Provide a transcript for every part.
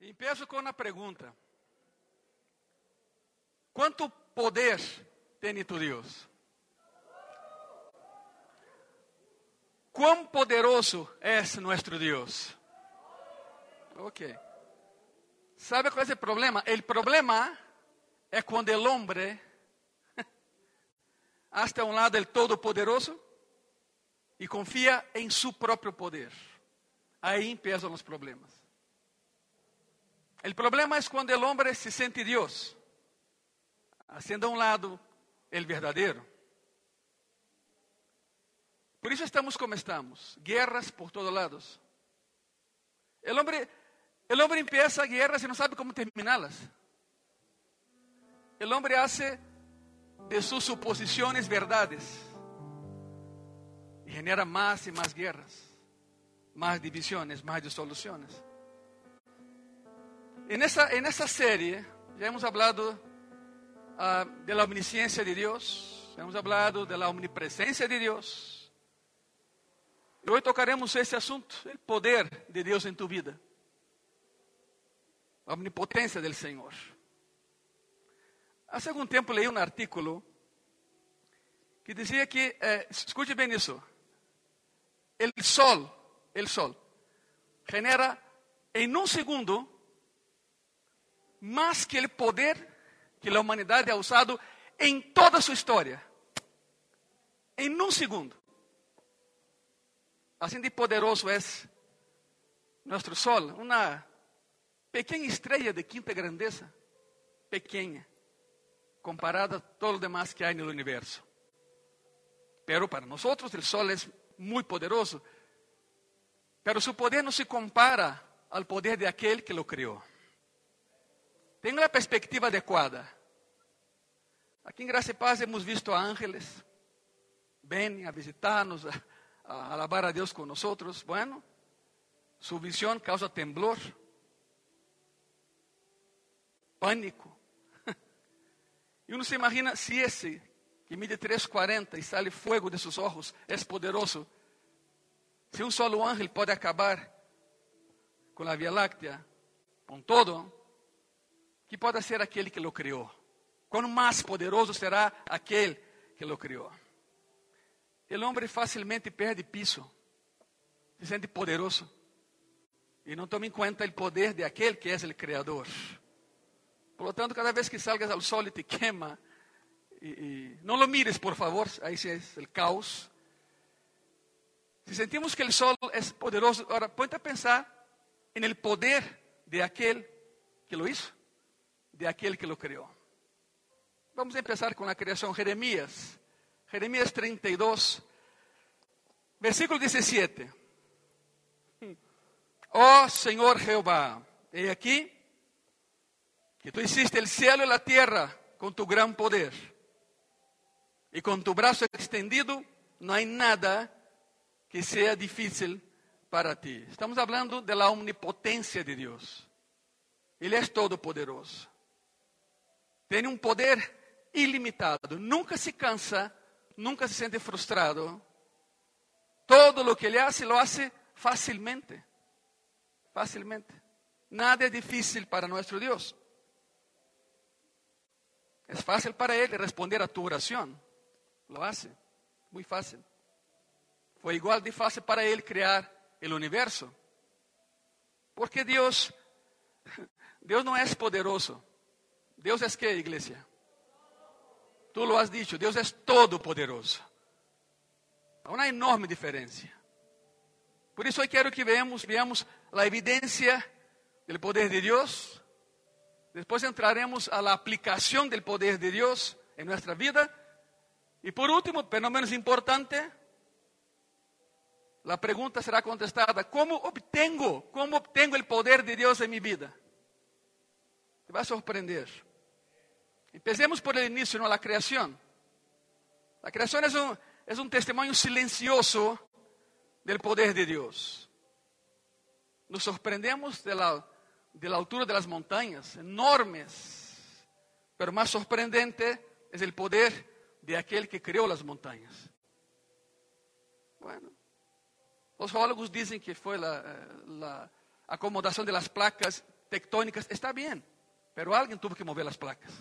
Empiezo com uma pergunta: Quanto poder tem tu Deus? Quão poderoso é nosso Deus? Ok. ¿Sabe qual é o problema? O problema é quando o homem hasta um lado del Todopoderoso e confia em seu próprio poder. Aí empiezam os problemas. O problema é quando o homem se sente Deus, haciendo a um lado el verdadeiro. Por isso estamos como estamos, guerras por todos lados. O homem, el hombre empieza guerras e não sabe como terminá-las. O homem hace de sus suposiciones verdades y genera más y más guerras, más divisiones, más disoluciones. En esa, en esa serie ya hemos hablado uh, de la omnisciencia de Dios, hemos hablado de la omnipresencia de Dios. Y hoy tocaremos ese asunto, el poder de Dios en tu vida, la omnipotencia del Señor. Há algum tempo leí um artículo que dizia que, eh, bem isso, o sol, o sol, genera em um segundo mais que o poder que a humanidade ha usado em toda sua história. Em um segundo. Assim de poderoso é nosso sol, uma pequena estrela de quinta grandeza, pequena comparada a todo lo demás que en el universo. Pero para nosotros el sol es muy poderoso, pero su poder no se compara al poder de aquel que lo creó. Tenga la perspectiva adecuada. Aquí en Gracia y Paz hemos visto a ángeles, ven a visitarnos, a, a alabar a Dios con nosotros. Bueno, su visión causa temblor, pánico. E uno se imagina se esse, que mide 3,40 e sale fogo de seus olhos, é poderoso. Se um solo ángel pode acabar com a Via Láctea, com todo, que pode ser aquele que lo criou? Quanto mais poderoso será aquele que lo criou? O homem facilmente perde piso, se sente poderoso e não toma em conta o poder de aquele que é o Criador. Por lo tanto, cada vez que salgas al sol y te quema, y, y no lo mires, por favor, ahí sí es el caos. Si sentimos que el sol es poderoso, ahora ponte a pensar en el poder de aquel que lo hizo, de aquel que lo creó. Vamos a empezar con la creación. Jeremías, Jeremías 32, versículo 17. Oh Señor Jehová, he aquí que tú hiciste el cielo y la tierra con tu gran poder. Y con tu brazo extendido no hay nada que sea difícil para ti. Estamos hablando de la omnipotencia de Dios. Ele é todo-poderoso. Tem um poder ilimitado. Nunca se cansa, nunca se sente frustrado. Todo lo que ele hace, lo hace facilmente. Facilmente. Nada é difícil para nosso Deus. Es fácil para Él responder a tu oración. Lo hace. Muy fácil. Fue igual de fácil para Él crear el universo. Porque Dios, Dios no es poderoso. Dios es qué, iglesia? Tú lo has dicho, Dios es todopoderoso. Há uma enorme diferença. Por isso, eu quero que veamos, veamos a evidência do poder de Deus Después entraremos a la aplicación del poder de Dios en nuestra vida. Y por último, pero no menos importante, la pregunta será contestada, ¿cómo obtengo, cómo obtengo el poder de Dios en mi vida? Te va a sorprender. Empecemos por el inicio, no la creación. La creación es un, es un testimonio silencioso del poder de Dios. Nos sorprendemos de la de la altura de las montañas, enormes. Pero más sorprendente es el poder de aquel que creó las montañas. Bueno, los geólogos dicen que fue la, eh, la acomodación de las placas tectónicas, está bien, pero alguien tuvo que mover las placas.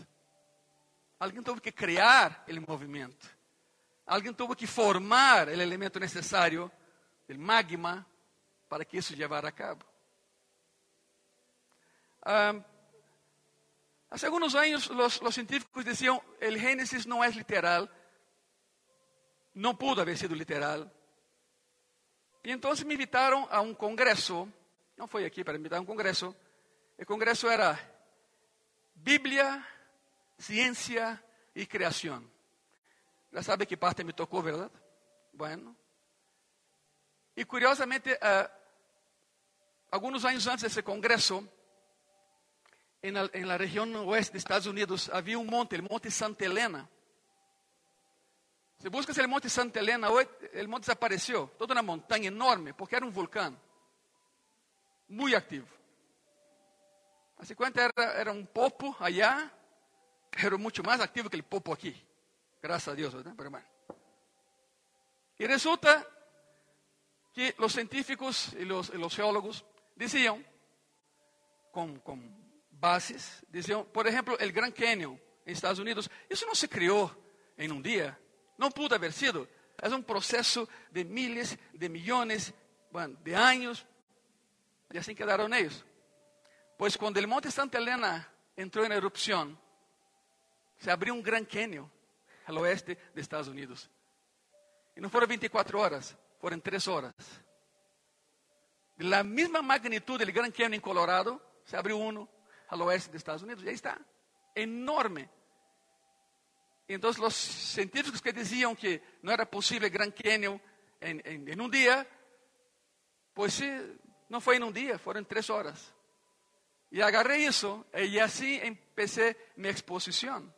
Alguien tuvo que crear el movimiento. Alguien tuvo que formar el elemento necesario, el magma, para que isso llevara a cabo. Um, hace algunos años los, los científicos decían, el Génesis no es literal, no pudo haber sido literal. E então me invitaram a um congresso, não foi aqui para me invitar a um congresso, o congresso era Bíblia, Ciência e Criação. Já sabe que parte me tocou, verdade? Bueno. E curiosamente, uh, alguns anos antes desse congresso, la região oeste dos Estados Unidos, havia um monte, o Monte Santa Helena. Se buscas o Monte Santa Helena, o monte desapareceu, toda uma montanha enorme, porque era um vulcão, muito ativo. Assim, quando era, era um popo allá, era muito mais ativo que o popo aqui. Graças a Deus, ¿verdad? Pero bueno. E resulta que os científicos e os, e os geólogos diziam, com, com bases, diziam, por exemplo, o Grand Canyon, em Estados Unidos, isso não se criou em um dia, não pudo haber sido. É um processo de miles, de milhões bueno, de anos. E assim quedaram eles. Pois quando o Monte Santa Helena entrou em erupção, se abriu um Gran Canyon ao oeste dos Estados Unidos. E não foram 24 horas, foram 3 horas. De la mesma magnitude do Gran Canyon em Colorado, se abriu um ao oeste dos Estados Unidos. E aí está, enorme. Então, os científicos que diziam que não era possível Grand Canyon em, em, em um dia, pois não foi em um dia, foram três horas. E agarrei isso e assim empecé minha exposição.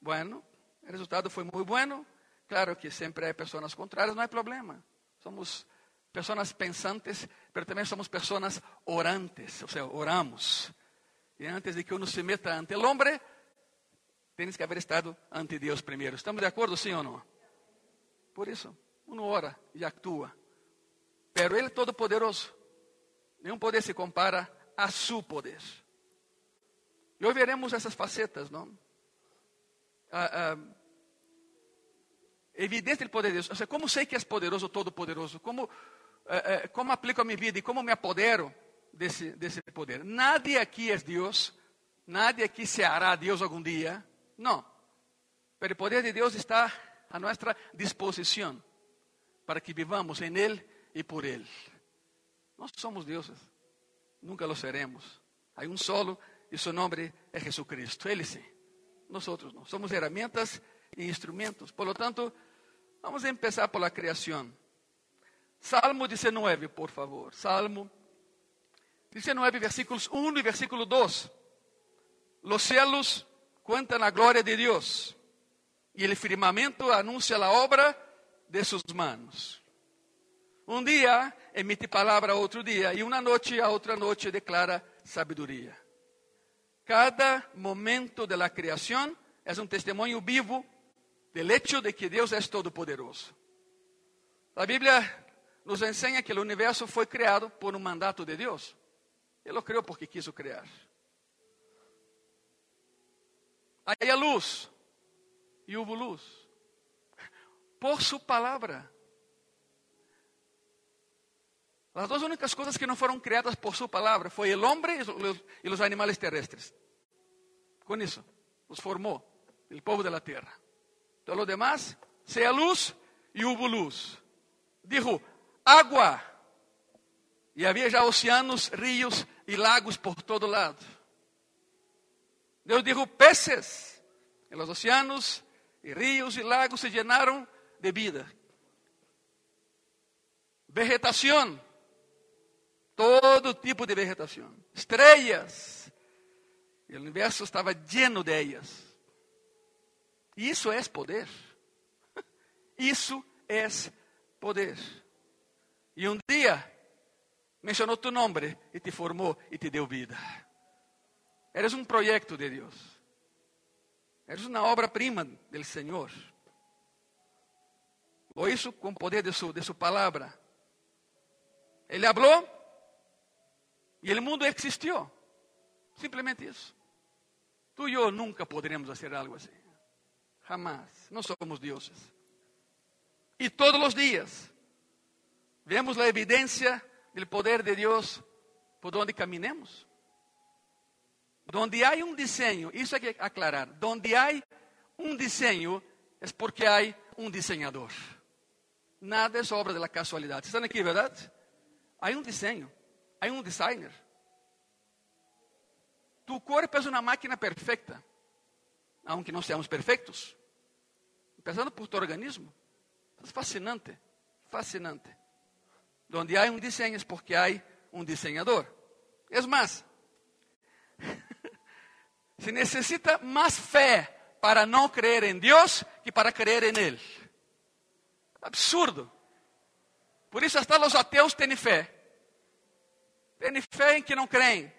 Bueno, o resultado foi muito bueno. Claro que sempre há pessoas contrárias, não é problema. Somos pessoas pensantes, mas também somos pessoas orantes, ou seja, oramos. E antes de que uno se meta ante o homem, tienes que haber estado ante Deus primeiro. ¿Estamos de acordo, sim ou não? Por isso, uno ora e actúa. Pero Ele é todo-poderoso. Nenhum poder se compara a su poder. E hoje veremos essas facetas, não? Ah, ah, evidência do poder de Deus. Ou seja, como sei que é poderoso, todo-poderoso? Como, ah, como aplico a minha vida e como me apodero desse, desse poder? Nadie aqui é Deus. Nadie aqui se hará Deus algum dia. No, pero el poder de Dios está a nuestra disposición para que vivamos en Él y por Él. No somos dioses, nunca lo seremos. Hay un solo y su nombre es Jesucristo. Él sí, nosotros no. Somos herramientas e instrumentos. Por lo tanto, vamos a empezar por la creación. Salmo 19, por favor. Salmo 19, versículos 1 y versículo 2. Los cielos cuentan la gloria de Dios y el firmamento anuncia la obra de sus manos. Um dia emite palavra a outro dia, e uma noite a outra noite declara sabedoria. Cada momento de la é um testemunho vivo del hecho de que Deus é todo-poderoso. A Bíblia nos ensina que o universo foi criado por um mandato de Deus. Ele o criou porque quis criar. Aí a luz e houve luz por sua palavra. As duas únicas coisas que não foram criadas por sua palavra foi o homem e os animais terrestres. Com isso, os formou o povo da terra. Todo o demás, seja luz e houve luz. Dijo, água. E havia já oceanos, rios e lagos por todo lado. Deus dijo peces en los océanos y ríos y lagos se llenaron de vida. Vegetación, todo tipo de vegetación, estrellas, e o universo estava lleno de ellas. Isso é poder. Isso é poder. E um dia mencionou tu nome e te formou e te deu vida. Eres um projeto de Deus. Eres uma obra-prima do Senhor. Ou isso com o poder de sua, de sua palavra. Ele falou Y el mundo existió. Simplemente eso. Tú y yo nunca podremos hacer algo así. Jamás. No somos dioses. Y todos los días vemos la evidencia del poder de Dios por donde caminemos. Donde hay un diseño, eso hay que aclarar, donde hay un diseño es porque hay un diseñador. Nada es obra de la casualidad. ¿Están aquí, verdad? Hay un diseño, hay un designer. Tu cuerpo es una máquina perfecta, aunque no seamos perfectos. Empezando por tu organismo. Fascinante, fascinante. Donde hay un diseño es porque hay un diseñador. Es más, se necesita más fe para no creer en Dios que para creer en Él. Absurdo. Por isso, hasta os ateus têm fé. Têm fé em que não creem.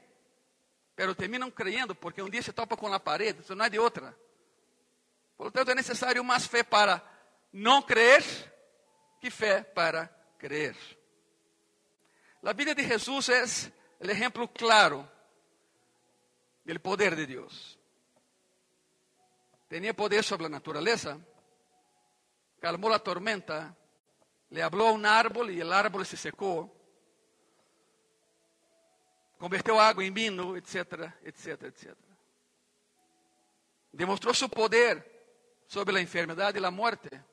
Pero terminam creyendo porque um dia se topa com a parede, isso não é de outra. Por lo tanto, é necessário mais fé para não crer que fé para crer. A vida de Jesus é o exemplo claro do poder de Deus. Tinha poder sobre a natureza, calmou a tormenta, le habló a un árbol y el árbol se secó, convirtió agua en vino, etcétera, etcétera, etcétera. Demostró su poder sobre la enfermedad y la muerte.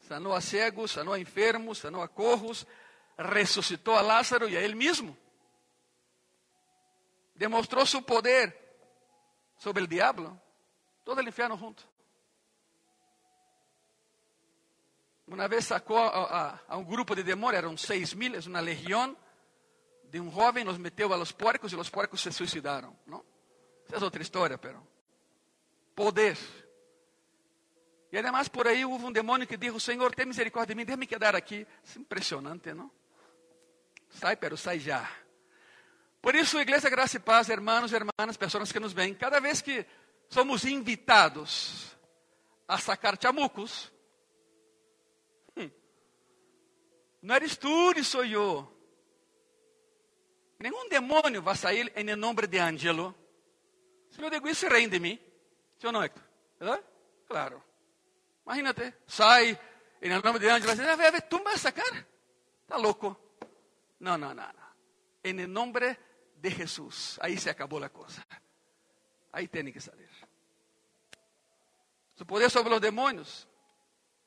Sanó a ciegos, sanó a enfermos, sanó a cojos, resucitó a Lázaro y a él mismo. Demostró su poder sobre el diablo, todo el infierno junto. Uma vez sacou a, a, a, um grupo de demônios, eram seis mil, uma legião de um jovem, nos meteu a los e os porcos se suicidaram. Não? Essa é outra história, pero poder. E además por aí houve um demônio que disse: Senhor, tem misericórdia de mim, deixa-me quedar aqui. Impressionante, não? Sai, pero sai já. Por isso, Igreja Graça e Paz, hermanos e hermanas, pessoas que nos veem, cada vez que somos invitados a sacar chamucos, No eres tú ni soy yo. Nenhum demônio vai sair em nome de Ângelo. Se eu digo isso, reem de mim. Ou não, Hector? ¿Verdad? Claro. Imagínate, sai em nome de Ângelo. Vai dizer, tu me vas a sacar? Está louco. Não, não, não. não. Em nome de Jesus. Aí se acabou a coisa. Aí tem que sair. Su poder sobre os demônios.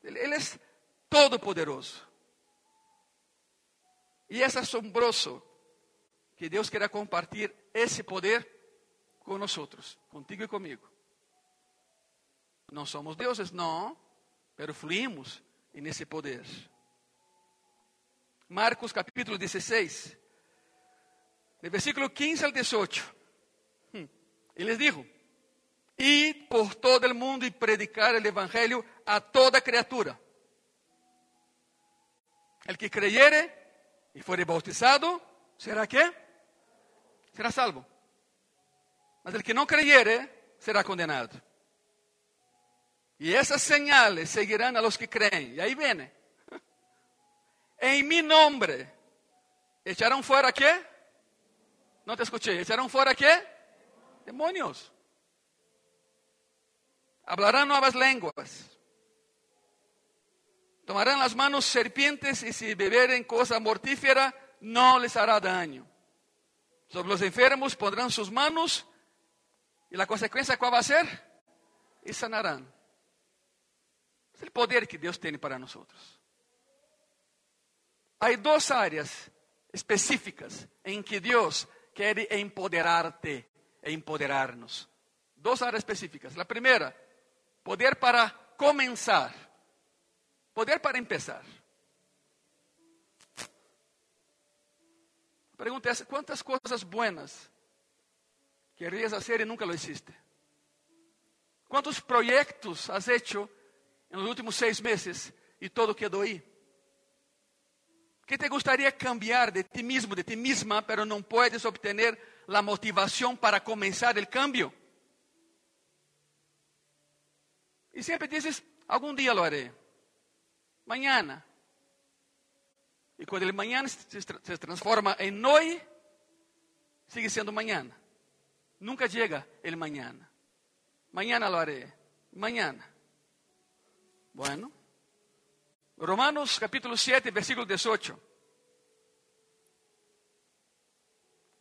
Ele, ele é todo poderoso. E é assombroso que Deus queira compartilhar esse poder com nós, contigo e comigo. Não somos deuses, não, pero fluimos nesse poder. Marcos capítulo 16, de versículo 15 al 18. Ele les dijo: Id por todo el mundo e predicar el evangelho a toda criatura. El que creyere e for bautizado, será que? Será salvo. Mas el que não creyere, será condenado. E essas señales seguirão a los que creem. E aí viene. Em mi nombre. ¿Echarán fuera qué? No te escuché. ¿Echarán fuera qué? Demonios. Hablarán nuevas lenguas. Tomarán las manos serpientes y si beberen cosa mortífera, no les hará daño. Sobre los enfermos pondrán sus manos y la consecuencia cuál va a ser? Y sanarán. Es el poder que Dios tiene para nosotros. Hay dos áreas específicas en que Dios quiere empoderarte e empoderarnos. Dos áreas específicas. La primera, poder para comenzar. Poder para empezar. A pergunta é: quantas coisas buenas querias fazer e nunca lo hiciste? Quantos projetos has hecho en los últimos seis meses e todo quedou aí? que te gustaría cambiar de ti mismo, de ti misma, pero no puedes obtener la motivación para comenzar el cambio? Y siempre dices, algún día lo haré mañana. Y cuando el mañana se, transforma en hoy, sigue siendo mañana. Nunca llega el mañana. Mañana lo haré. Mañana. Bueno. Romanos capítulo 7, versículo 18.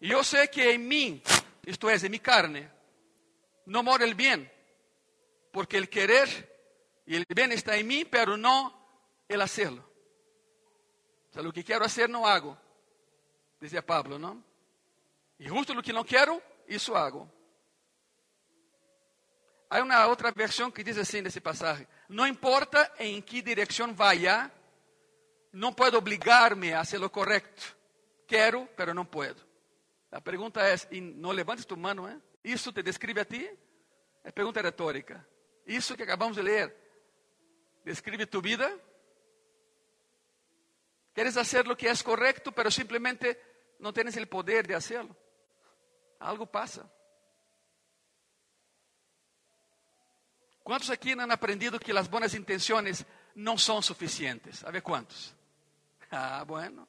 Y yo sé que en mí, esto es, en mi carne, no mora el bien, porque el querer y el bien está en mí, pero no el hacerlo. O que quiero hacer no hago, decía Pablo, ¿no? Y justo lo que no quiero, eso hago. Hay una otra versión que dice así en ese pasaje, no importa en qué dirección vaya, no puedo obligarme a hacer lo correcto. Quiero, pero no puedo. La pregunta es, y no levantes tu mano, ¿eh? ¿Isso te describe a ti? Es pregunta retórica. ¿Isso que acabamos de leer describe tu vida? ¿Quieres hacer lo que es correcto, pero simplemente no tienes el poder de hacerlo? Algo pasa. ¿Cuántos aquí han aprendido que las buenas intenciones no son suficientes? A ver cuántos. Ah, bueno.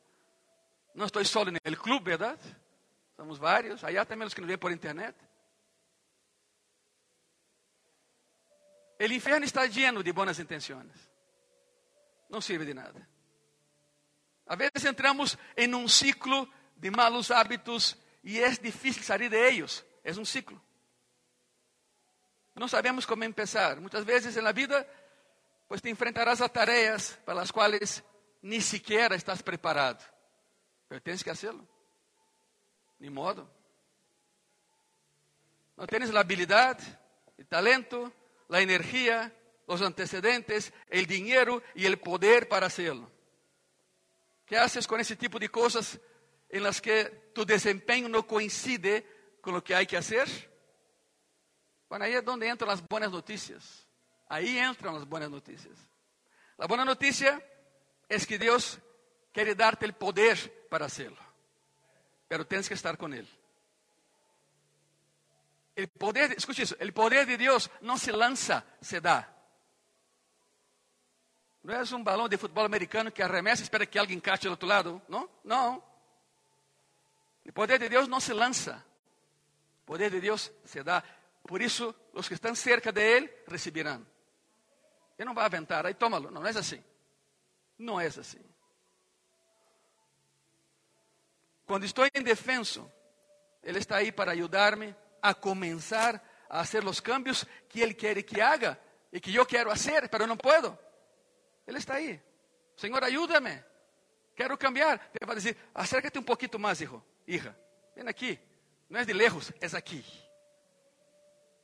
No estoy solo en el club, ¿verdad? Somos varios. Allá también los que nos ven por internet. El infierno está lleno de buenas intenciones. No sirve de nada. A veces entramos en un ciclo de malos hábitos y es difícil salir de ellos. Es un ciclo. No sabemos cómo empezar. Muchas veces en la vida, pues te enfrentarás a tareas para las cuales ni siquiera estás preparado. Pero tienes que hacerlo. Ni modo. No tienes la habilidad, el talento, la energía, los antecedentes, el dinero y el poder para hacerlo. ¿Qué haces con ese tipo de cosas en las que tu desempeño no coincide con lo que hay que hacer? Bueno, ahí es donde entran las buenas noticias. Ahí entran las buenas noticias. La buena noticia es que Dios quiere darte el poder para hacerlo. Pero tienes que estar con Él. El poder, escuche eso, el poder de Dios no se lanza, se da. No es un balón de fútbol americano que arremesa y espera que alguien cache al otro lado. No, no. El poder de Dios no se lanza. El poder de Dios se da. Por isso, os que estão cerca de Ele receberão. Ele não vai aventar, aí tómalo. Não, não é assim. Não é assim. Quando estou indefenso, Ele está aí para ajudar-me a começar a fazer os cambios que Ele quer que haga e que eu quero fazer, mas não puedo. Ele está aí. Senhor, ajuda-me. Quero cambiar. Ele vai dizer: acércate um pouquinho mais, hijo, hija. Vem aqui. Não é de lejos, é aqui.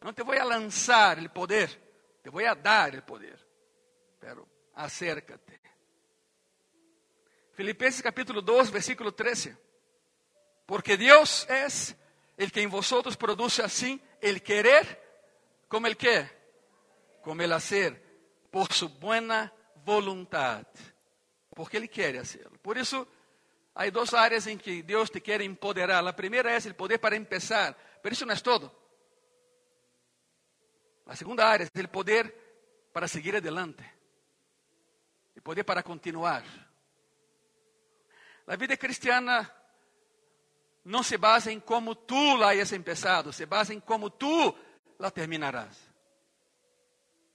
No te voy a lanzar el poder, te voy a dar el poder, pero acércate. Filipenses capítulo 2, versículo 13. Porque Dios es el que en vosotros produce así el querer como el que, como el hacer, por su buena voluntad. Porque Ele quer hacerlo. Por isso, há duas áreas em que Deus te quer empoderar. A primeira é o poder para empezar, pero isso não é todo. La segunda área es el poder para seguir adelante, el poder para continuar. La vida cristiana no se basa en cómo tú la hayas empezado, se basa en cómo tú la terminarás.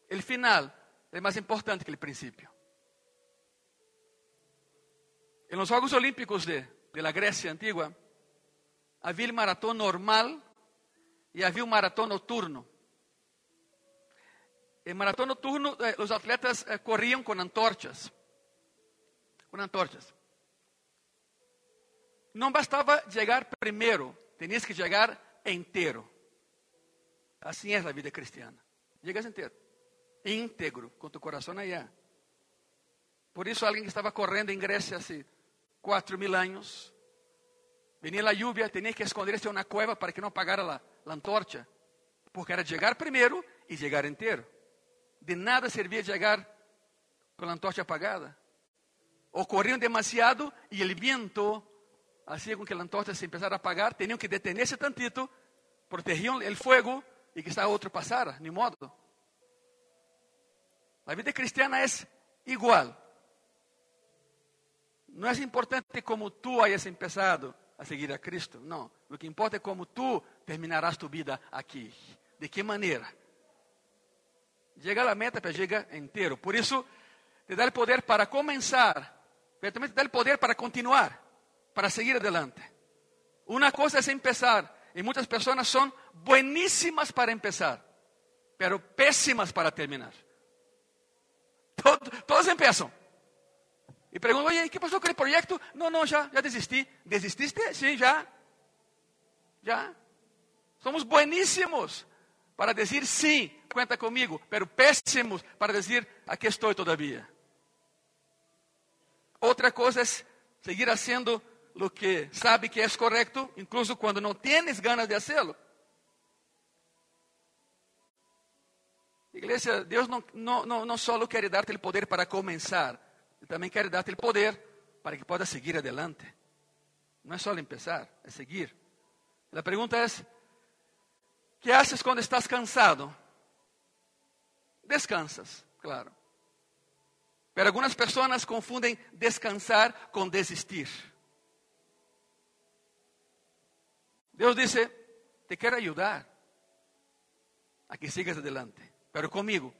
El final es más importante que el principio. En los Juegos Olímpicos de, de la Grecia antigua, había el maratón normal y había un maratón nocturno. En maratón nocturno, eh, los atletas eh, corrían con antorchas. Con antorchas. No bastaba llegar primero, tenías que llegar entero. Así es la vida cristiana. Llegas entero, íntegro, con tu corazón allá. Por eso alguien que estaba corriendo en Grecia hace cuatro mil años, venía la lluvia, tenía que esconderse en una cueva para que no apagara la antorcha, porque era llegar primero y llegar entero. De nada servia chegar com a antorcha apagada. Ou corriam demasiado e o vento hacía com que a antorcha se empezara a apagar. Tinham que detener-se tantito, o fogo e que está outro passara, ni modo. A vida cristiana é igual. Não é importante como tu hayas empezado, a seguir a Cristo. Não. Lo que importa é como tu terminarás tu vida aqui. De que maneira? Llega a meta, pero llega inteiro. Por isso, te dá o poder para começar, mas também te dá o poder para continuar, para seguir adelante. Uma coisa é empezar, e muitas pessoas são bueníssimas para empezar, pero péssimas para terminar. Todos, todos empiezam. E perguntam, oye, que passou com aquele projeto? Não, não, já, já desisti. ¿Desististe? Sim, já. Já. Somos bueníssimos para dizer sim, conta comigo, pero péssimos para dizer aqui estou todavia. Outra coisa é seguir fazendo o que sabe que é correto, incluso quando não tienes ganas de hacerlo. Igreja, Deus não, não, não, não só quer dar-te o poder para começar, também quer dar-te o poder para que puedas seguir adelante. Não é só empezar, é seguir. A pergunta é: que haces quando estás cansado? Descansas, claro. Pero algumas pessoas confundem descansar com desistir. Deus disse: Te quero ajudar a que sigas adelante, pero comigo,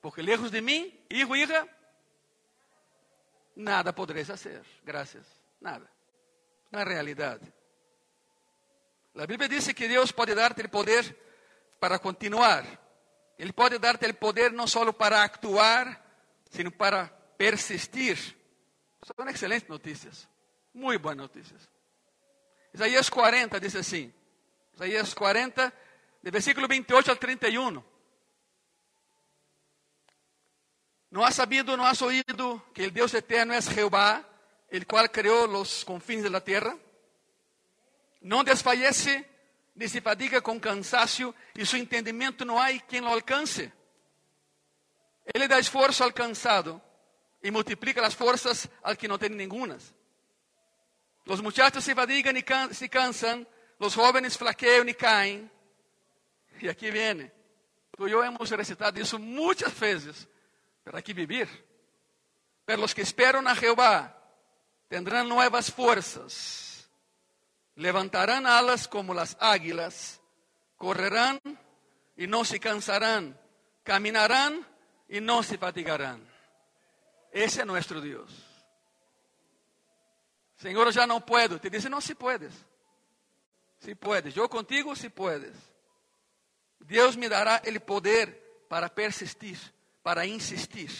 porque lejos de mim, hijo, hija, nada poderes fazer. Graças, nada. É realidade. A Bíblia diz que Deus pode dar-te o poder para continuar. Ele pode dar-te o poder não só para actuar, sino para persistir. São excelentes notícias. Muito boas notícias. Isaías 40 diz assim. Isaías 40, de versículo 28 al 31. Não has sabido, não has oído que o Deus eterno é Jeová, el qual criou os confins da terra? Não desfallece ni se fadiga com cansaço, e seu entendimento não há quem lo alcance. Ele dá esforço ao cansado e multiplica as forças ao que não tem nenhumas. Os muchachos se fadigam e can se cansam, os jovens flaqueiam e caem. E aqui vem. Tu e eu hemos recitado isso muitas vezes, para aqui viver. Pero os que esperam a Jeová tendrão novas forças levantarán alas como las águilas, correrán y no se cansarán, caminarán y no se fatigarán. Ese es nuestro Dios. Señor, ya no puedo. Te dice, no, si puedes. Si puedes. Yo contigo, si puedes. Dios me dará el poder para persistir, para insistir.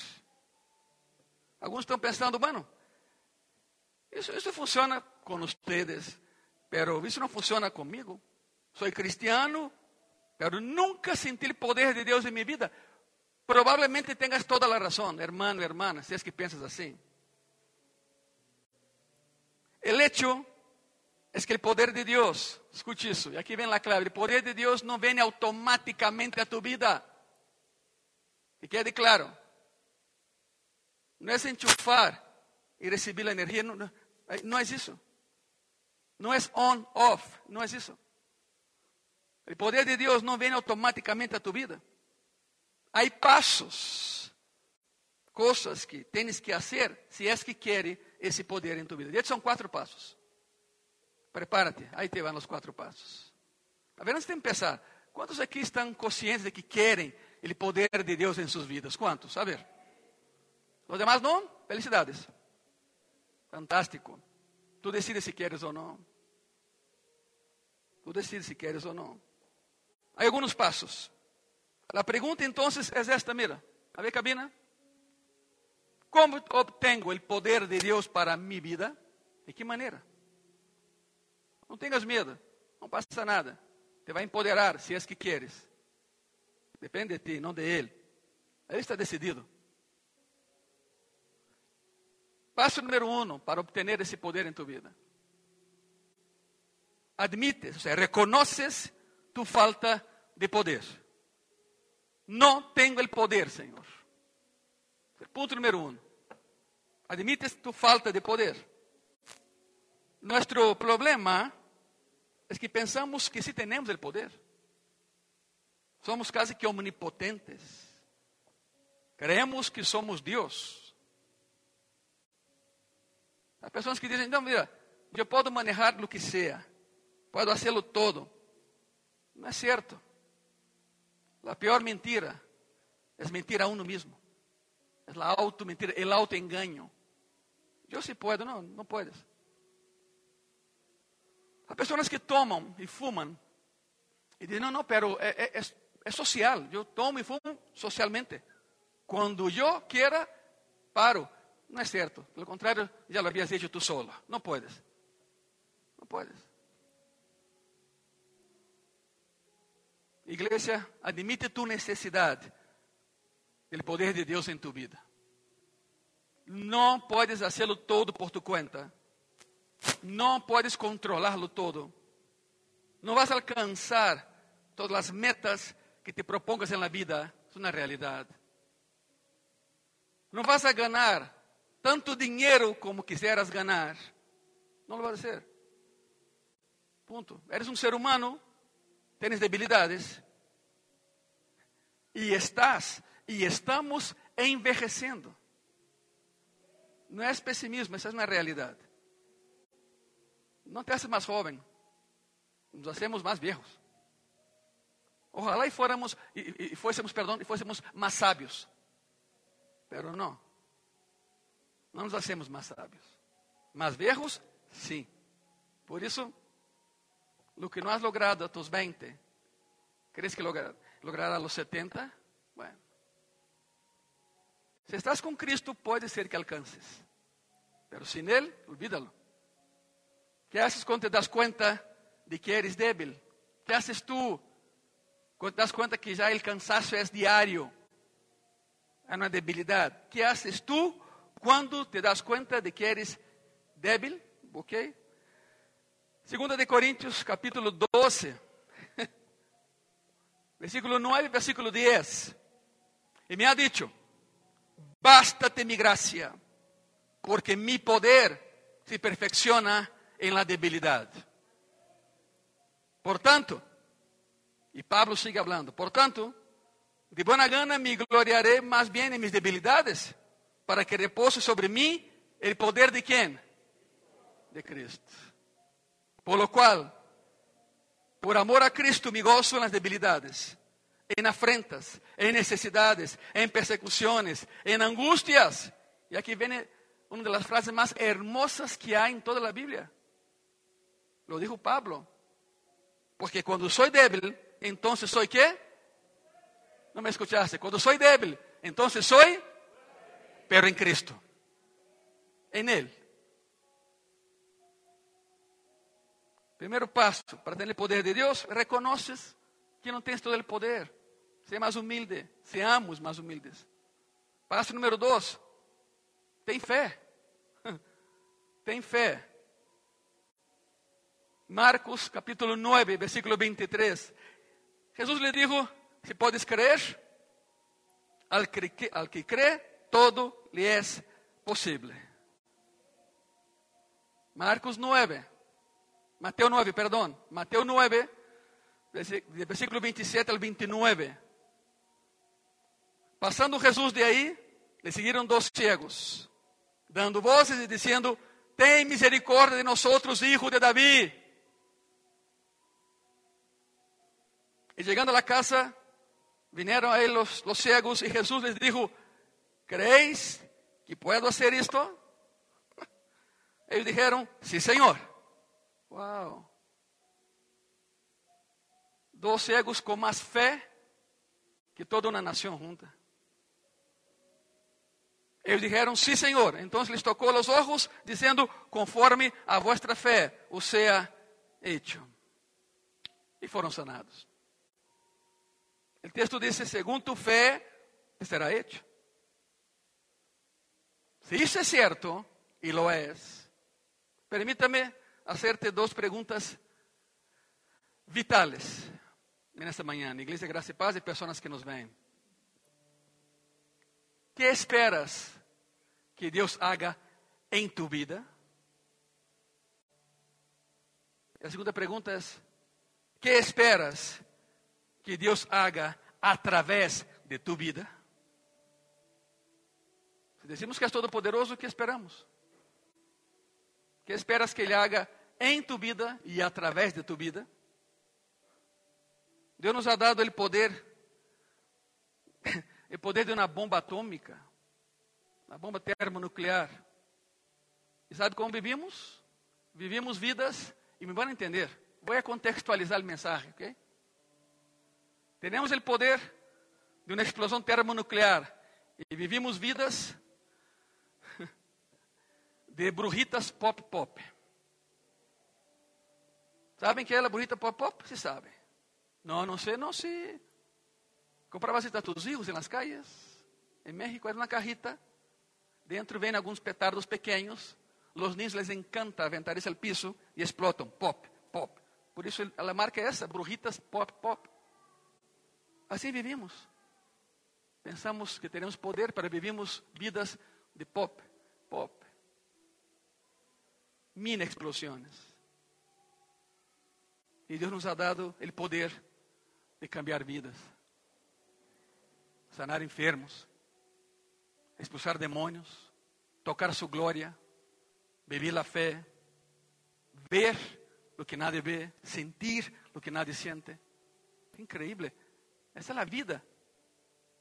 Alguns estão pensando, bueno, isso, isso funciona com ustedes. Pero isso não funciona comigo. Sou cristiano, pero nunca senti o poder de Deus em minha vida. Provavelmente tenhas toda a razão, hermano, hermana, se é que pensas assim. O hecho é que o poder de Deus, escute isso, e aqui vem a clave: o poder de Deus não vem automaticamente a tu vida. Que quede claro. Não é enchufar e receber a energia, não, não, não é isso. Não é on, off, não é isso. O poder de Deus não vem automaticamente a tu vida. Há passos, coisas que tens que fazer se és que queres esse poder em tu vida. E esses são quatro passos. Prepárate, aí te vão os quatro passos. A ver, antes de começar, quantos aqui estão conscientes de que querem o poder de Deus em suas vidas? Quantos? A ver. Os demais não? Felicidades. Fantástico. Tú decides si quieres o no. Tú decides si quieres o no. Hay algunos pasos. La pregunta entonces es esta, mira. A ver, cabina. ¿Cómo obtengo el poder de Dios para mi vida? ¿De qué manera? No tengas miedo. No pasa nada. Te va a empoderar si es que quieres. Depende de ti, no de Él. Él está decidido. Passo número um para obter esse poder em tu vida. Admites, ou seja, reconoces tu falta de poder. Não tenho o poder, Senhor. Ponto número um. Admites tu falta de poder. Nuestro problema é que pensamos que sí temos o poder. Somos quase que omnipotentes. Creemos que somos Deus. Há pessoas que dizem, então, mira, eu posso manejar o que seja, posso hacerlo todo. Não é certo. A pior mentira é mentir a uno mesmo. É a auto mentira, el autoengaño. Eu sim posso, não, não puedes. Há pessoas que tomam e fumam e dizem, não, não, pero é, é social. Eu tomo e fumo socialmente. Quando eu quiera, paro. Não é certo. Pelo contrário, já lo habías dicho tu solo. Não puedes. Não puedes. Igreja, admite tu necessidade do poder de Deus em tu vida. Não podes fazê-lo todo por tu conta. Não podes controlarlo todo. Não vas a alcançar todas as metas que te propongas na vida. É uma realidade. Não vas a ganhar tanto dinheiro como quisieras ganhar. Não lo vas. Ponto. Eres um ser humano, tens debilidades. E estás, e estamos envejecendo. Não é pessimismo, essa é uma realidade. Não te haces mais jovem, nos hacemos mais viejos. Ojalá e fôramos, e, e fôssemos, perdão, e fôssemos mais sábios. Pero não. Não nos hacemos mais sábios. Mais viejos, sim. Por isso, o que não has logrado a tus 20, ¿crees que lograr, logrará a los 70? Bueno. Se estás com Cristo, pode ser que alcances. Pero sin Él, olvídalo. ¿Qué haces cuando te das cuenta de que eres débil? ¿Qué haces tú cuando te das cuenta que ya el cansancio es diario? É uma debilidade. ¿Qué haces tú quando te das cuenta de que eres débil? ¿Ok? Segunda de Coríntios, capítulo 12, versículo 9, versículo 10. E me ha dicho, bástate mi gracia porque mi poder se perfecciona en la debilidad. Por tanto, y Pablo sigue hablando, por tanto, de buena gana me gloriaré más bien en mis debilidades, para que repose sobre mí el poder de quién? De Cristo. Por lo cual, por amor a Cristo me gozo en las debilidades, en afrentas, en necesidades, en persecuciones, en angustias. Y aquí viene una de las frases más hermosas que hay en toda la Biblia. Lo dijo Pablo. Porque cuando soy débil, entonces soy qué? No me escuchaste. Cuando soy débil, entonces soy, pero en Cristo. En Él. Primeiro passo para ter o poder de Deus, reconoces que não tens todo o poder. Seja mais humilde, seamos mais humildes. Passo número dois, tem fé. Tem fé. Marcos capítulo 9, versículo 23. Jesus lhe dijo, se podes crer, al que, al que crê, todo lhe é possível. Marcos 9, Mateus 9, perdão, Mateus 9, versículo 27 al 29. Passando Jesus de aí, le seguiram dois cegos dando vozes e dizendo: Tem misericórdia de nós, hijo de Davi. E chegando à casa, vieram a ele os, os cegos e Jesus les dijo: ¿Creéis que puedo hacer isto? Eles disseram: Sí, Senhor. Uau! Dos cegos com mais fé que toda uma nação junta. Eles disseram, sim, Senhor. Então lhes tocou os olhos, dizendo, conforme a vossa fé o seja hecho. E foram sanados. O texto diz, segundo tu fé, será hecho. Se isso é certo, e lo é, permítame hacerte duas perguntas vitales nesta manhã, Igreja Graça e Paz e pessoas que nos veem. ¿Qué esperas que Dios haga en tu vida? La segunda pregunta es, ¿qué esperas que Dios haga a través de tu vida? Si decimos que es todopoderoso, ¿qué esperamos? ¿Qué esperas que Ele haga em tu vida e através de tu vida? Deus nos ha dado o poder, o poder de uma bomba atômica, uma bomba termonuclear. E sabe como vivimos? Vivimos vidas, e me vão entender, vou contextualizar o mensagem, ok? Temos o poder de uma explosão termonuclear e vivimos vidas de brujitas pop pop. Sabem que é a brujita pop pop? Se sabem. Não, não sei, não sei. Comprava-se a tus hijos nas calles. Em México era uma carrita. Dentro vem alguns petardos pequenos. Los niños les encanta aventar isso al piso e explotam. Pop, pop. Por isso a marca é essa, brujitas pop pop. Assim vivimos. Pensamos que teremos poder para vivimos vidas de pop, pop. Mini explosões. E Deus nos ha dado o poder de cambiar vidas, sanar enfermos, expulsar demônios, tocar sua glória, vivir a fé, ver o que nadie vê, sentir o que nadie siente. Increíble. Essa é a vida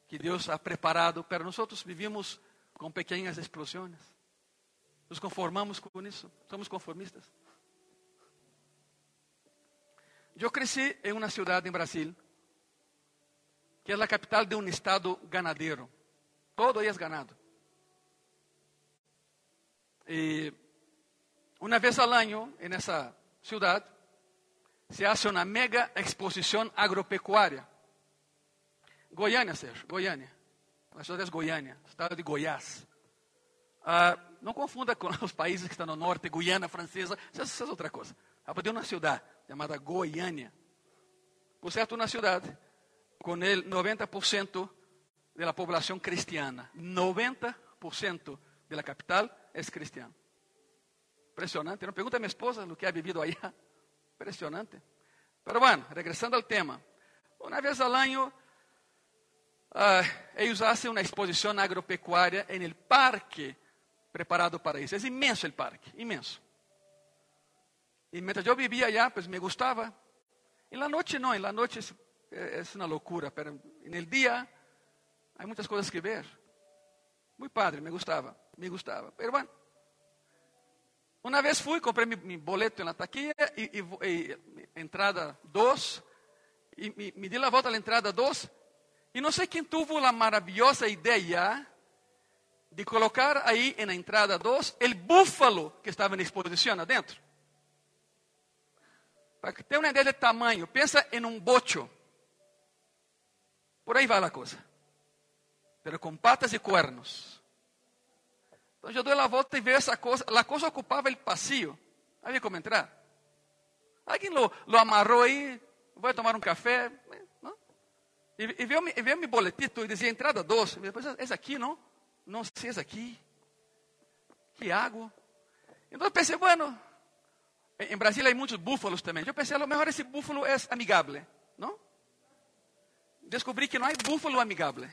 que Deus ha preparado para nós. Vivimos com pequenas explosões. Nos conformamos com isso. Somos conformistas. Eu cresci em uma cidade em Brasil, que é a capital de um estado ganadero. Todo aí é ganado. E uma vez ao ano, nessa cidade, se hace uma mega exposição agropecuária. Goiânia, Sérgio, Goiânia. A cidade é Goiânia, estado de Goiás. Ah, não confunda com os países que estão no norte, Guiana Francesa, isso é outra coisa. Há uma cidade chamada Goiânia. Por certo, uma cidade com el 90% da população cristiana. 90% da capital é cristiana. Impressionante. Não pergunta a minha esposa o que ha vivido allá. Impressionante. Pero bueno, regresando ao tema. Uma vez ao ano, uh, eles fazem uma exposição agropecuária em el parque preparado para isso. É imenso o parque, imenso. E mientras eu vivia allá, pues me gostava. E na noite não, e na noite é, uma loucura, pero en el dia há muitas coisas que ver. Muito padre, me gostava, me gostava. Pero bueno, uma vez fui, comprei mi, mi boleto na taquilla e, e, e entrada 2 e me, me di a volta à entrada 2 e não sei quem teve a maravilhosa ideia de colocar aí na entrada 2 o búfalo que estava na exposição adentro. Para que tenha uma ideia de tamanho, pensa em um bocho. Por aí vai a coisa. Pero com patas e cuernos. Então eu dou a volta e vejo essa coisa. A coisa ocupava o passeio. Havia como entrar. Alguém lo, lo aí. Vai tomar um café. E, e veio, e veio meu boletito e dizia entrada doce. Depois, é aqui, não? Não sei, é aqui. Que água. Então eu pensei, bueno, em Brasília há muitos búfalos também. Eu pensei, a lo mejor esse búfalo é amigável, não? Descobri que não há búfalo amigável.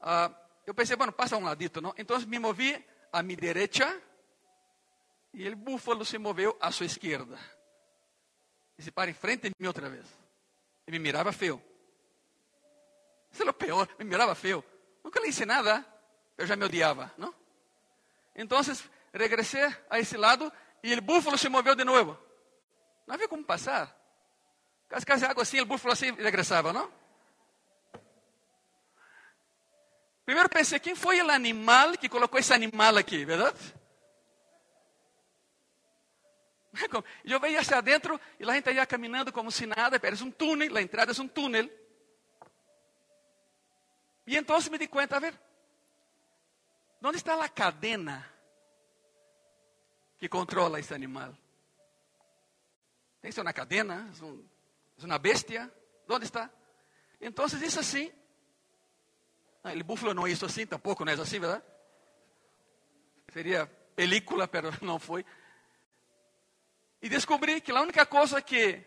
Ah, eu pensei, bueno, passa um ladito, não? Então me movi a minha direita e o búfalo se moveu à sua esquerda. E se para em frente de mim outra vez. E me mirava feio. Isso é o pior, me mirava feio. Nunca lhe disse nada, eu já me odiava, não? Então, regressei a esse lado e o búfalo se moveu de novo. Não havia como passar. Cascasse água assim, o búfalo assim regressava, não? Primeiro pensei, quem foi o animal que colocou esse animal aqui, verdade? Eu veia hacia adentro e a gente ia caminhando como se nada, parece um túnel, a entrada é um túnel. E então me di conta, a ver, onde está a cadena que controla esse animal. Tem uma cadena, é, é uma bestia. Onde está? Então, isso assim. Ah, o búfalo não é isso assim, tampouco não é assim, verdade? Seria película, mas não foi. E descobri que a única coisa que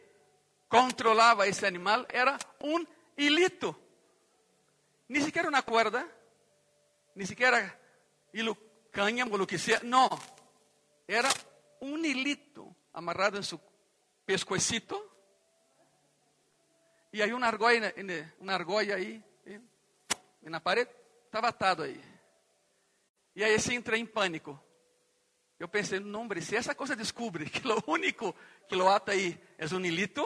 controlava esse animal era um hilito. Nem sequer uma corda, nem sequer hilo cáñamo, lo que sea. No, era un hilito amarrado en su pescuecito. Y hay una argolla, una argolla ahí, en la pared, estaba atado ahí. E aí sim entrei em pânico. Eu pensei, não, se essa coisa descobre que o único que lo ata aí é um hilito,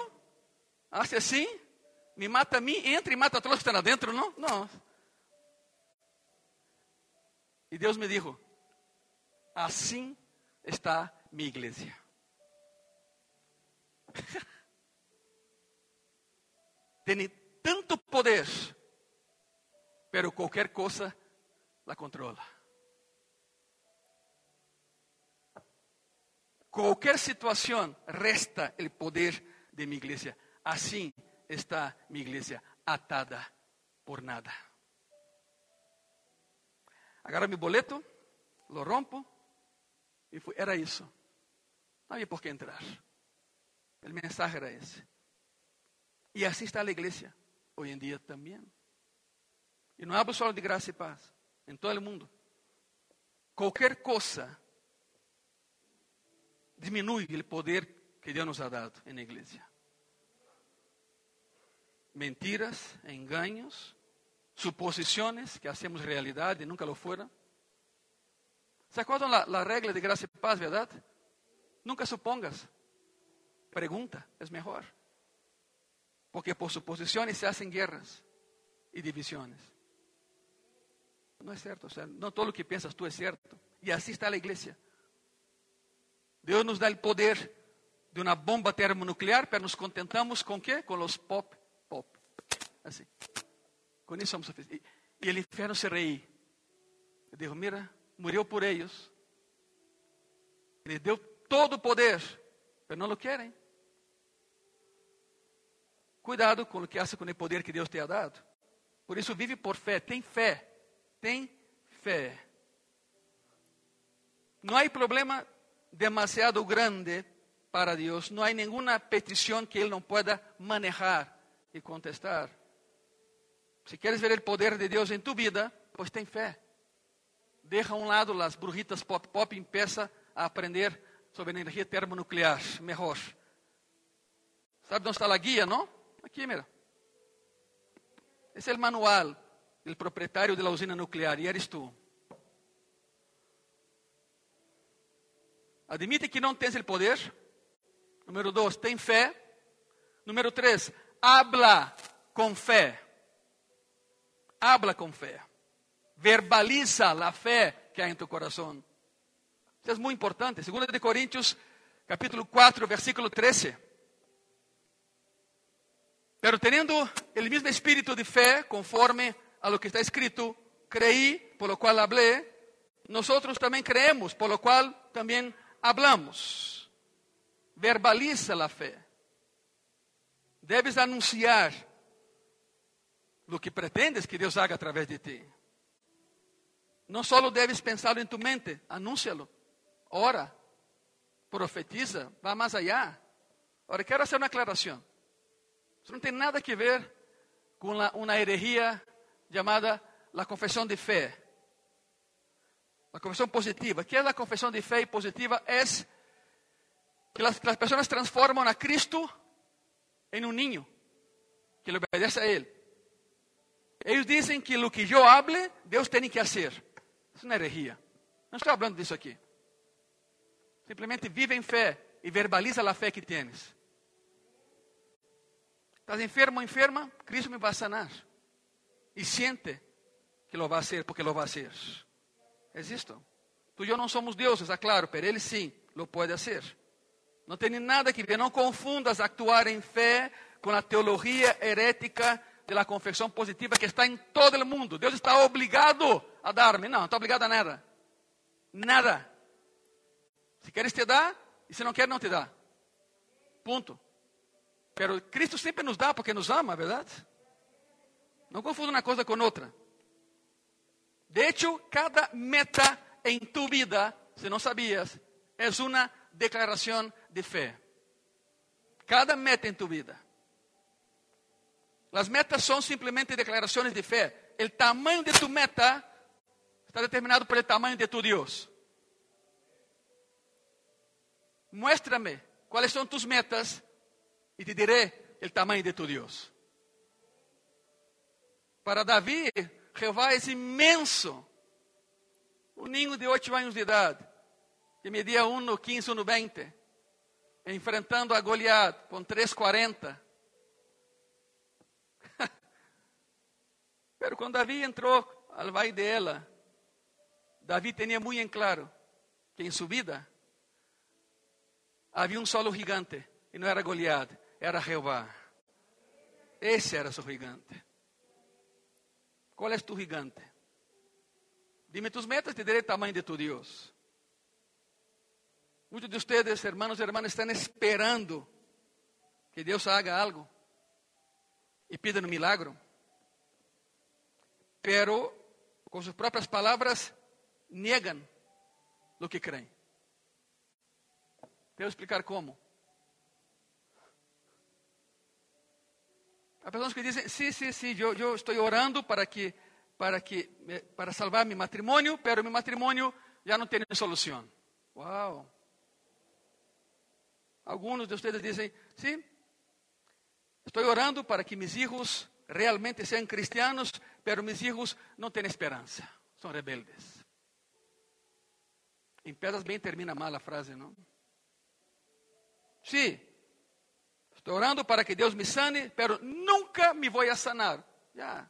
hace assim, me mata a mim, entra e mata a todos que estão lá dentro, não? Não. E Deus me disse, assim está minha igreja. Tem tanto poder, pero qualquer coisa la controla. Qualquer situação resta o poder de minha igreja. Assim está minha igreja atada por nada. Agarro meu boleto, lo rompo e fui. Era isso. Não havia por que entrar. O mensagem era esse. E assim está a igreja hoje em dia também. E não hablo só de graça e paz, em todo o mundo. Qualquer coisa diminui o poder que Deus nos ha dado na igreja. Mentiras, engaños, suposições que hacemos realidade e nunca lo fueron. ¿Se acuerdan la, la regla de gracia y paz, verdad? Nunca supongas. Pregunta, es mejor. Porque por suposiciones se hacen guerras y divisiones. No es cierto, o sea, no todo lo que piensas tú es cierto. Y así está la iglesia. Deus nos dá o poder de uma bomba termonuclear, pero nos contentamos com quê? Com os pop, pop. Assim. Com isso somos suficientes. E, e o inferno se reí. Eu digo, mira, morreu por eles. Ele deu todo o poder, mas não o querem. Cuidado com o que hace com o poder que Deus te ha dado. Por isso, vive por fé. Tem fé. Tem fé. Não há problema demasiado grande para Deus. Não há nenhuma petição que Ele não pueda manejar e contestar. Se queres ver o poder de Deus em tu vida, pues tem fé. Deja a um lado as brujitas pop pop e empieza a aprender sobre energia termonuclear, melhor. Sabe onde está a guia, não? Aqui, mira. Esse é o manual do proprietário da usina nuclear e eres tu. Admite que não tens o poder. Número dois, tem fé. Número três, habla com fé. Habla com fé. Verbaliza a fé que há em tu coração. Isso é muito importante. 2 de Coríntios, capítulo 4, versículo 13. Pero teniendo el mismo espíritu de fe, conforme a lo que está escrito, creí, por lo cual hablé, nosotros también creemos, por lo cual también hablamos. Verbaliza a fé. Debes anunciar o que pretendes que Deus haga através de ti. Não só deves pensar em tu mente, anúncialo, ora, profetiza, vá mais allá. Agora, quero fazer uma aclaração. Isso não tem nada a ver com uma herejia chamada a confissão de fé. La confesión positiva. ¿Qué es la confesión de fe positiva? Es que las, las personas transforman a Cristo en un niño que le obedece a Él. Ellos dicen que lo que yo hable, Dios tiene que hacer. Es una herejía. No estoy hablando de eso aquí. Simplemente vive en fe y verbaliza la fe que tienes. Estás enfermo o enferma, Cristo me va a sanar. Y siente que lo va a hacer porque lo va a esto. Tú y yo no somos dioses, é claro, pero Él sí lo puede hacer. No tiene nada que ver, no confundas actuar en fe con la teología herética de la confesión positiva que está en todo el mundo. Dios está obligado a darme. No, no está obligado a nada. Nada. Si quieres te da, y si no quieres no te da. Punto. Pero Cristo siempre nos da porque nos ama, ¿verdad? No confunda una cosa con otra. De hecho, cada meta en tu vida, si no sabías, es una declaración de fe. Cada meta en tu vida. Las metas son simplemente declaraciones de fe. El tamaño de tu meta está determinado por el tamaño de tu Dios. Muéstrame cuáles son tus metas y te diré el tamaño de tu Dios. Para Davi, Jeová é imenso. Um ninho de oito anos de idade, que media 1,15, 1,20, enfrentando a Goliat com 3,40. Pero quando Davi entrou al valle de Ela, Davi tinha muito em claro que em sua vida havia um solo gigante, e não era Goliat, era Jeová. Esse era seu gigante. Qual é tu gigante? Dime tus metas, te diré o tamanho de tu Deus. Muitos de vocês, hermanos e hermanas, estão esperando que Deus haga algo e pidam um milagro pero com suas próprias palavras negam o que creem. Devo explicar como. Há pessoas que dizem, sim, sim, sim, eu, eu estou orando para que, para que, para salvar meu matrimônio, pero meu matrimônio já não tem solução. Uau! Alguns de vocês dizem, sim, estou orando para que meus filhos realmente sejam cristianos, pero mis hijos não têm esperança, são rebeldes. Em pedras bem termina mal a frase, não? Sim, estou orando para que Deus me sane, pero nunca me vou sanar. Já.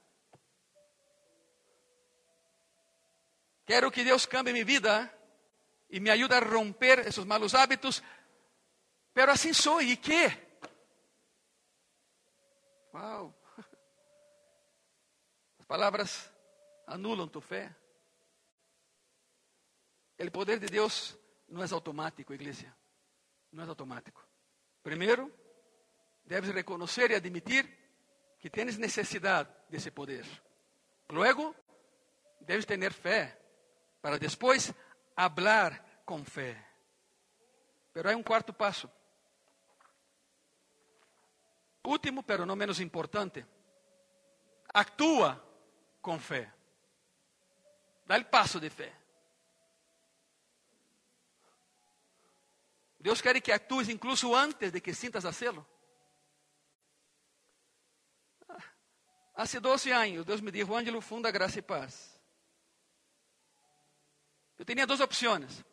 Quero que Deus cambie minha vida e me ajude a romper esses malos hábitos, pero assim sou, e que? Uau! Palavras anulam tu fé. O poder de Deus não é automático, igreja. Não é automático. Primeiro, deves reconhecer e admitir que tens necessidade desse poder. Luego, deves ter fé para depois hablar com fé. Pero há um quarto passo. Último, pero não menos importante. Actúa com fé. Dá o passo de fé. Deus quer que atues incluso antes de que sintas hacerlo. Há 12 anos, Deus me disse, Ângelo, funda graça e paz. Eu tinha duas opções.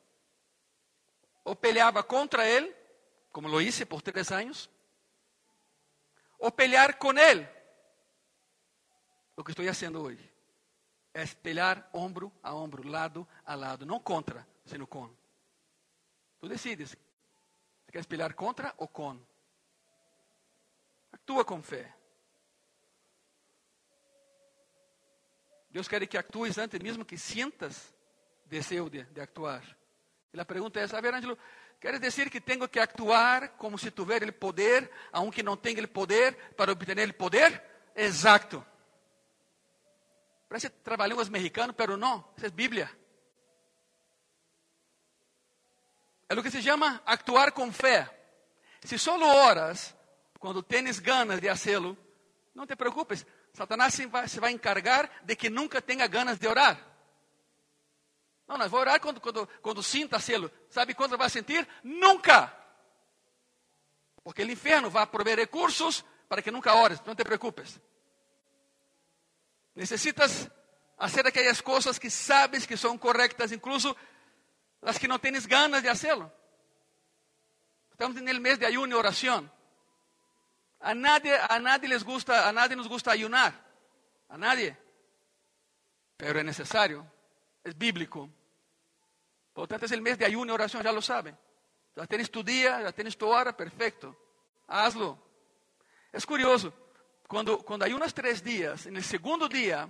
Ou peleava contra ele, como lo hice por três anos, ou pelear com ele, o que estou fazendo hoje é espelhar ombro a ombro, lado a lado, não contra, sino com. Tu decides. Você quer espelhar contra ou com? Atua com fé. Deus quer que actues antes mesmo que sintas desejo de, de actuar. E a pergunta é: a ver, Ângelo, queres dizer que tenho que actuar como se tivesse o poder, aunque não tenha o poder, para obter o poder? Exato. Parece trabalhamos mexicano, pero não, isso é Bíblia. É o que se chama actuar com fé. Se solo oras quando tens ganas de fazê-lo, não te preocupes. Satanás se vai, se vai encargar de que nunca tenha ganas de orar. Não, nós vamos orar quando, quando, quando sinta fazê-lo. Sabe quando vai sentir? Nunca. Porque o inferno vai prover recursos para que nunca ores. Não te preocupes. Necesitas fazer aquelas coisas que sabes que são corretas, incluso as que não tens ganas de hacerlo. Estamos no mês de ayuno e oração. A nadie, a nadie les gusta, a nadie nos gusta ayunar. A nadie. Pero é necessário, é bíblico. Por lo tanto, é o mês de ayuno e oração, já lo sabe. Já tens tu dia, já tens tu hora, perfeito. Hazlo. É curioso quando, quando ayunas três dias, no segundo dia,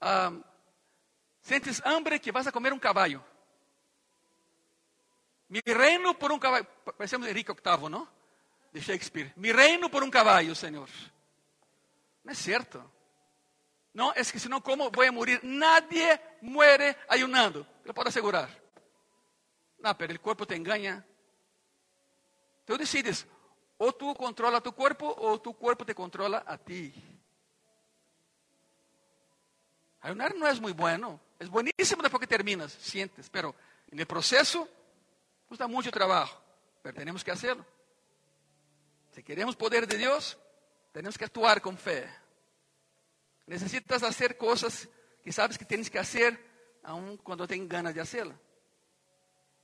um, sentes hambre que vas a comer um cavalo. Mi reino por um cavalo. Parecemos Henrique VIII, não? De Shakespeare. Mi reino por um cavalo, Senhor. Não é certo. Não, é que senão como vou morrer? Nadie muere ayunando. Eu posso assegurar. Não, pero o corpo te engana. Então decides, ou tu controla tu corpo ou tu corpo te controla a ti. Ayunar no es muy bueno. Es buenísimo después que terminas, sientes, pero en el proceso cuesta mucho trabajo, pero tenemos que hacerlo. Si queremos poder de Dios, tenemos que actuar con fe. Necesitas hacer cosas que sabes que tienes que hacer aun cuando tengas ganas de hacerlas.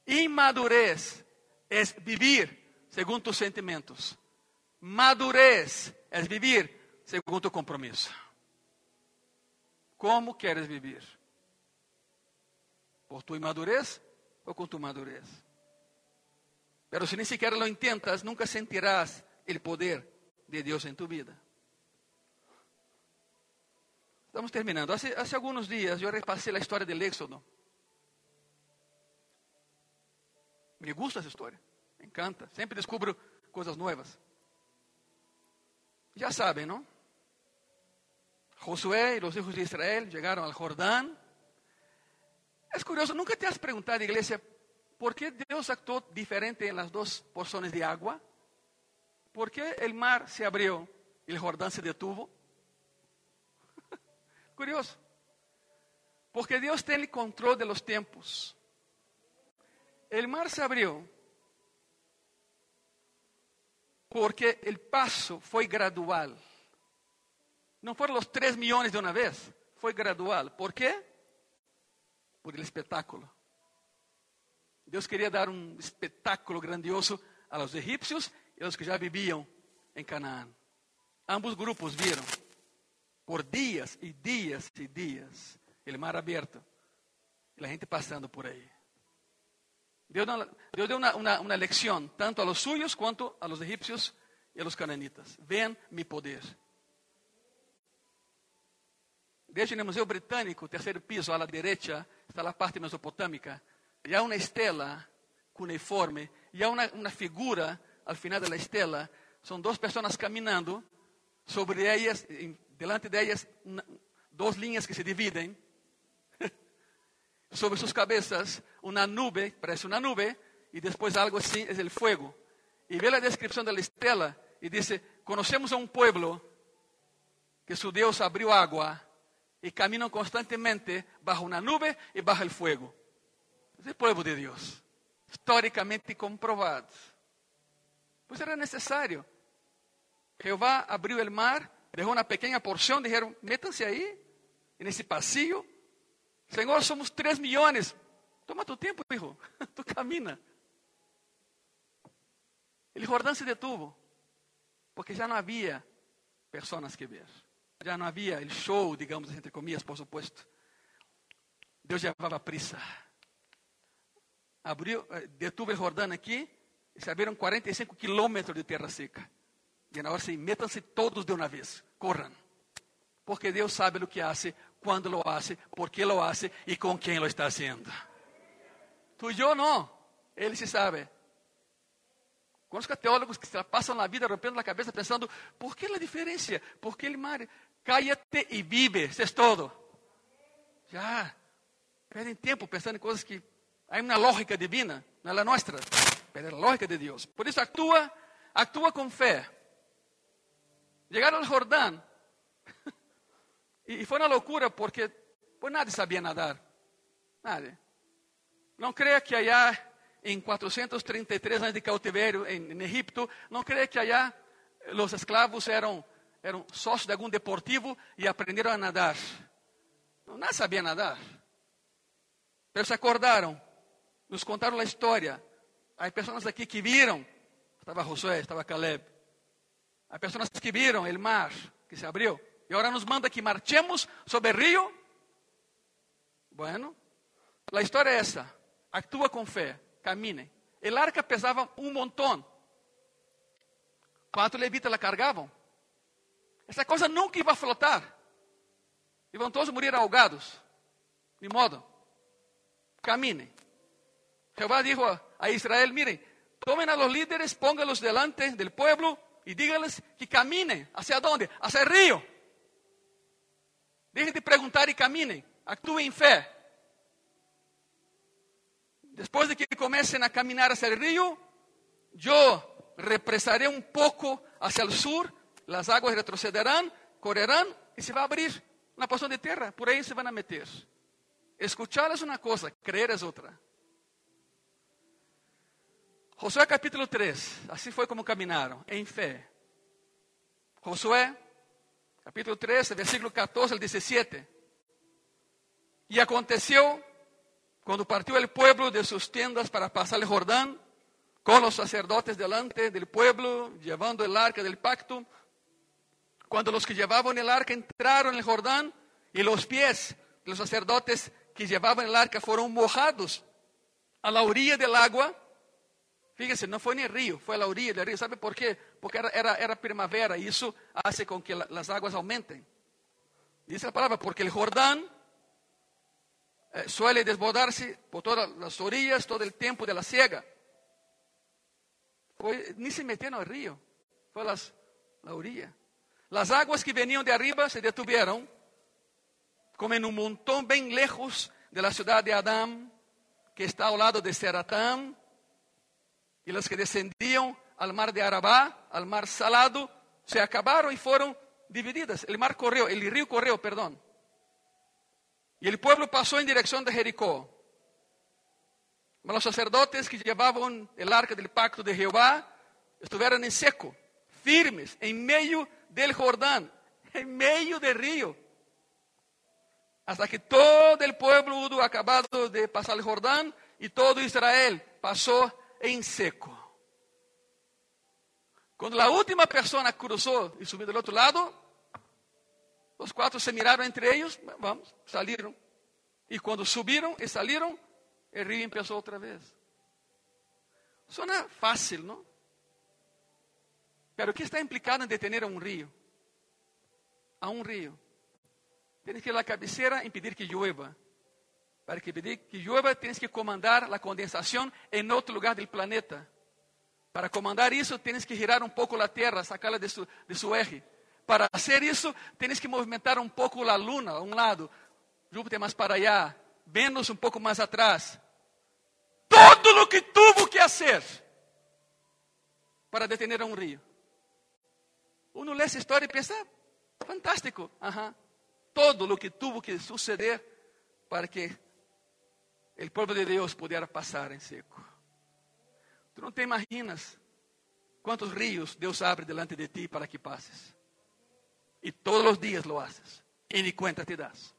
Inmadurez es vivir según tus sentimientos. Madurez es vivir según tu compromiso. ¿Cómo quieres vivir? ¿Por tu inmadurez o con tu madurez? Pero si ni siquiera lo intentas, nunca sentirás el poder de Dios en tu vida. Estamos terminando. Hace, algunos días yo repasé la historia del Éxodo. Me gusta esa historia, me encanta. Siempre descubro cosas nuevas. Ya saben, ¿no? Josué y los hijos de Israel llegaron al Jordán. Es curioso, ¿nunca te has preguntado, iglesia, por qué Dios actuó diferente en las dos porciones de agua? ¿Por qué el mar se abrió y el Jordán se detuvo? curioso. Porque Dios tiene el control de los tiempos. El mar se abrió porque el paso fue gradual. No fueron los tres millones de una vez, fue gradual. ¿Por qué? Por el espectáculo. Dios quería dar un espectáculo grandioso a los egipcios a los que ya vivían en Canaán. Ambos grupos vieron por días y días y días el mar abierto y la gente pasando por ahí. Dios dio una, una, una, lección tanto a los suyos cuanto a los egipcios y a los cananitas. Vean mi poder. Desde el Museo Británico, tercer piso a la derecha, está la parte mesopotâmica. Y hay una estela cuneiforme y hay una, una figura al final de la estela. Son dos personas caminando. Sobre ellas, delante de ellas, dos líneas que se dividen sobre sus cabezas una nube, parece una nube, y después algo así es el fuego. Y ve la descripción de la estela y dice, conocemos a un pueblo que su Dios abrió agua y caminan constantemente bajo una nube y bajo el fuego. Es el pueblo de Dios, históricamente comprobado. Pues era necesario. Jehová abrió el mar, dejó una pequeña porción, dijeron, métanse ahí, en ese pasillo, Senhor, somos 3 milhões. Toma tu tempo, hijo. Tu camina. El Jordán se detuvo, porque já não havia pessoas que ver. Já não havia o show, digamos, entre comillas, por supuesto. Deus levava prisa. Abriu, eh, detuvo o Jordão aqui, e se abriram 45 quilômetros de terra seca. E na hora assim, metam-se todos de uma vez, corram. Porque Deus sabe o que hace cuándo lo hace, por qué lo hace y con quién lo está haciendo. Tú y yo no, Él sí sabe. Conozco teólogos que se pasan la vida rompiendo la cabeza pensando, ¿por qué la diferencia? ¿Por qué el mar? Cállate y vive, eso es todo. Ya, perdem tiempo pensando en cosas que hay una lógica divina, no es la nuestra, pero es la lógica de Dios. Por eso actúa, actúa con fe. Llegaron al Jordán, E, e foi uma loucura porque pues nadie sabia nadar. Nadie. Não creia que allá em 433 anos de cautiverio em, em Egipto, não creia que allá os escravos eram, eram sócios de algum deportivo e aprenderam a nadar. Não, nadie sabia nadar. Mas se acordaram, nos contaram a história. Há pessoas aqui que viram, estava Josué, estava Caleb. Há pessoas que viram o mar que se abriu. Y ahora nos manda que marchemos sobre el río. Bueno, la historia es esa. Actúa con fe, camine. El arca pesaba un montón. Cuatro levitas la cargaban. Essa coisa nunca iba a flotar. Iban todos a morir ahogados. Ni modo. Caminen. Jehová dijo a Israel, miren, tomen a los líderes, pónganlos delante del pueblo y díganles que caminen. ¿Hacia dónde? Hacia el río. Deixem de perguntar e caminem. Actuem em fé. Depois de que comecem a caminhar hacia o rio, eu represaré um pouco hacia o sur, as águas retrocederão, correrão e se vai abrir Una porción de tierra, por ahí se van a meter. Escuchar es una cosa, creer es otra. Josué capítulo 3, así fue como caminaron, en fe. Josué, capítulo 3, versículo 14 al 17. Y aconteció cuando partió el pueblo de sus tiendas para pasar el Jordán, con los sacerdotes delante del pueblo, llevando el arca del pacto, cuando los que llevaban el arca entraron en el Jordán y los pies de los sacerdotes que llevaban el arca fueron mojados a la orilla del agua, fíjense, no fue en el río, fue a la orilla río. ¿Sabe por qué? Porque era, era, era primavera y eso hace con que la, las aguas aumenten. Dice la palabra, porque el Jordán eh, suele desbordarse por todas las orillas todo el tiempo de la siega. Foi, ni se metieron al río, fue a las, la orilla. Las aguas que venían de arriba se detuvieron, como en un montón bien lejos de la ciudad de Adán, que está al lado de Seratán, y las que descendían al mar de Arabá, al mar salado, se acabaron y fueron divididas. El mar corrió, el río corrió, perdón. Y el pueblo pasó en dirección de Jericó. Mas los sacerdotes que llevaban el arca del pacto de Jehová estuvieron en seco, firmes, en medio del Jordán, en medio del río. Hasta que todo el pueblo hubo acabado de pasar el Jordán y todo Israel pasó en seco. Cuando la última persona cruzó y subió del otro lado, los cuatro se miraron entre ellos, vamos, salieron. Y cuando subieron y salieron, el río empezó otra vez. Suena fácil, ¿no? Pero ¿qué está implicado en detener a un río? A un río. Tienes que ir a la cabecera e impedir que llueva. Para que impedir que llueva, tienes que comandar la condensación en otro lugar del planeta. Para comandar isso, tienes que girar um pouco a Terra, sacá-la de su, de su eje. Para fazer isso, tienes que movimentar um pouco a Luna a um lado, Júpiter mais para allá, Vênus um pouco mais atrás. Todo o que tuvo que fazer para detener a um rio. Uno lê essa história e pensa, fantástico, ajá. todo o que tuvo que suceder para que o povo de Deus pudesse passar em seco. Tu não te imaginas quantos rios Deus abre delante de ti para que passes. E todos os dias lo haces. E nem conta te das.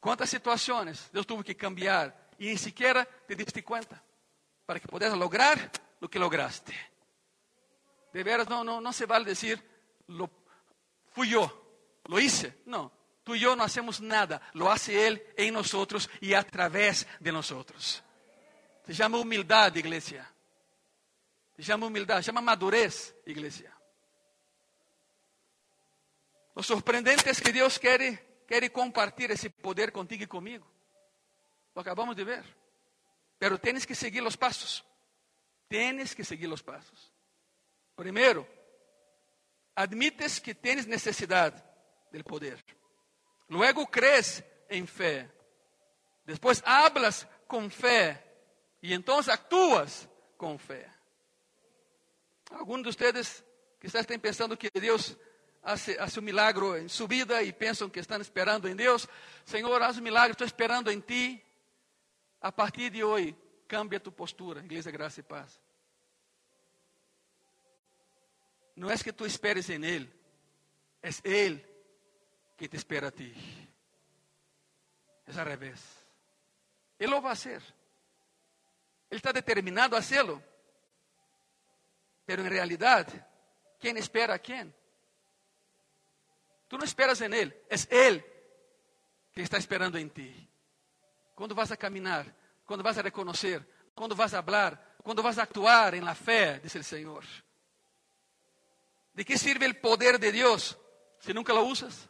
Quantas situações Deus teve que cambiar e nem sequer te diste conta para que pudieras lograr o que lograste. De veras, não, não, não se vale dizer, fui eu, lo hice. Não, tú e eu não hacemos nada, lo hace Ele em nós e a través de nós. Se chama humildade, igreja. Se chama humildade, se chama madurez, igreja. O surpreendente é que Deus quer, quer compartilhar esse poder contigo e comigo. Lo acabamos de ver. Pero tienes que seguir os passos. Tienes que seguir os passos. Primeiro, admites que tienes necessidade del poder. Luego crees em fé. Depois hablas com fé y entonces actúas con fe. Algunos de ustedes quizás estén pensando que Dios hace, hace un milagro en su vida y piensan que están esperando en Dios. Señor, haz un milagro, estoy esperando en ti. A partir de hoy, cambia tu postura, Iglesia Gracia y Paz. No es que tú esperes en Él, es Él que te espera a ti. Es al revés. Él lo va a hacer. Ele está determinado a hacerlo. Pero en realidad, ¿quién espera a quién? Tú no esperas en Él, es Él que está esperando en ti. Quando vas a caminar, quando vas a reconocer, quando vas a hablar, quando vas a actuar en la fe, dice el Señor. ¿De qué sirve el poder de Dios si nunca lo usas?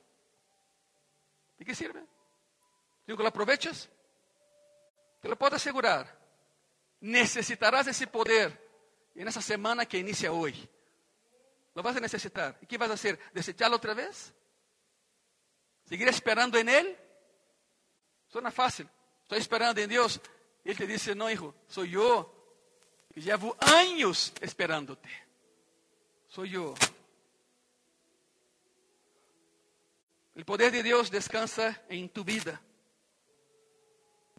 ¿De qué sirve? Si nunca lo aprovechas? Te lo puedo asegurar necesitarás esse poder e nessa semana que inicia hoje. Lo vas a necessitar. E que vas a fazer? ¿Desecharlo outra vez? ¿Seguir esperando en Él? Suena fácil. Estou esperando em Deus. E Ele te dice, não, hijo, eu que llevo anos esperándote. Sou eu. O poder de Deus descansa em tu vida.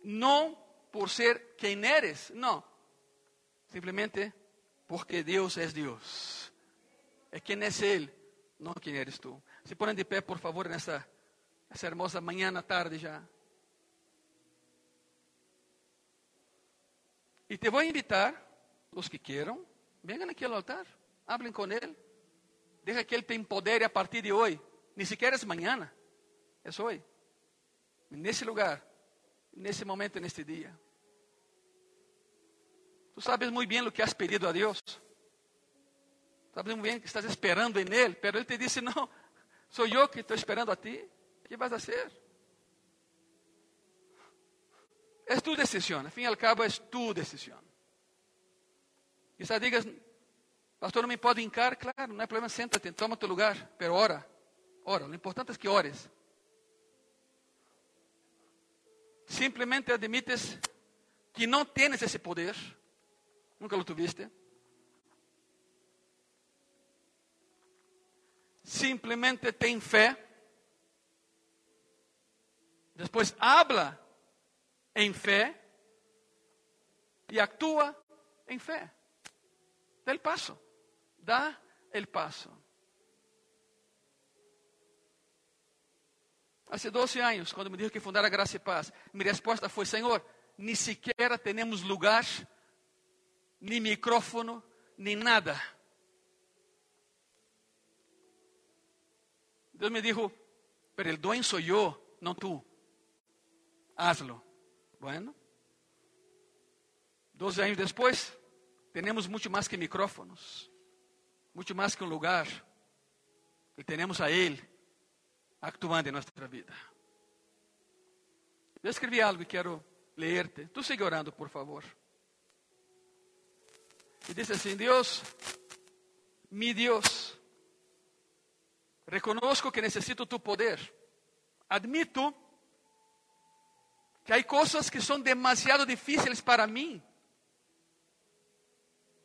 Não por ser quem eres, não. Simplesmente porque Deus é Deus. É quem é Ele, não quem eres tu. Se põem de pé, por favor, nessa essa hermosa manhã, tarde já. E te vou invitar, os que queiram, venham aqui ao altar, hablem com Ele. Deja que Ele te empodere a partir de hoje. Nem sequer é amanhã, é hoje. Nesse lugar, nesse momento, neste dia. Tu sabes muito bem o que has pedido a Deus. Sabes muito bem que estás esperando em Ele, pero Ele te disse: Não, sou eu que estou esperando a ti. O que vas a hacer? É tu decisão, al fim e al cabo é tu decisão. Quizás digas, pastor, não me pode hincar, claro, não é problema, senta-te, toma tu lugar, pero ora, ora, o importante é que ores. Simplesmente admites que não tienes esse poder, nunca lo tuviste. Simplesmente tem fé. Depois habla em fé e actúa em fé. Dá el paso. Dá el paso. Há 12 anos, quando me disse que fundara Graça e Paz, minha resposta foi: Senhor, nem sequer temos lugar, nem micrófono, nem nada. Deus me disse: Pero el dueño soy yo, não tú. Hazlo. Bueno. Doze anos depois, temos muito mais que micrófonos, muito mais que um lugar, e temos a Ele actuando em nossa vida. Eu escrevi algo e quero ler-te. Tu siga orando, por favor. E diz assim: Deus, mi Deus, reconozco que necessito tu poder. Admito que há coisas que são demasiado difíceis para mim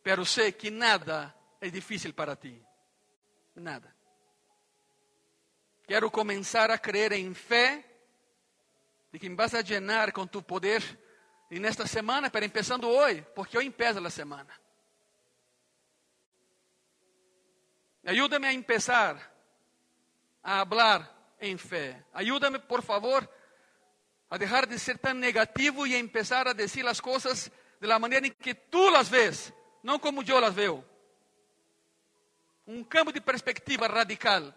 pero sé que nada é difícil para ti. Nada. Quero começar a crer em fé de que me vas a llenar com tu poder e nesta semana, para empezando hoje, porque hoje empieza a semana. Ayúdame a empezar a hablar em fé. Ayúdame, por favor, a deixar de ser tão negativo e a empezar a dizer as coisas de la em que tu las ves não como eu las veo. Um cambio de perspectiva radical.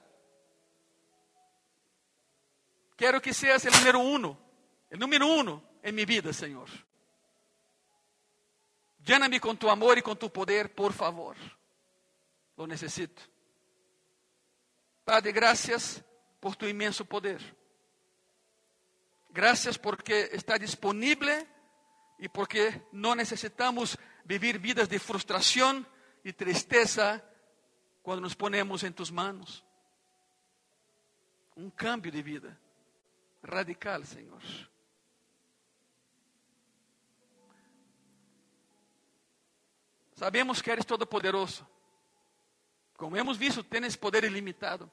Quero que seas o número uno, o número uno em minha vida, Senhor. Llena-me com tu amor e com tu poder, por favor. Lo necessito. Padre, graças por tu imenso poder. Graças porque está disponível e porque não necessitamos vivir vidas de frustración y tristeza cuando nos ponemos en tus manos. Un cambio de vida radical, Señor. Sabemos que eres todopoderoso. Como hemos visto, tienes poder ilimitado.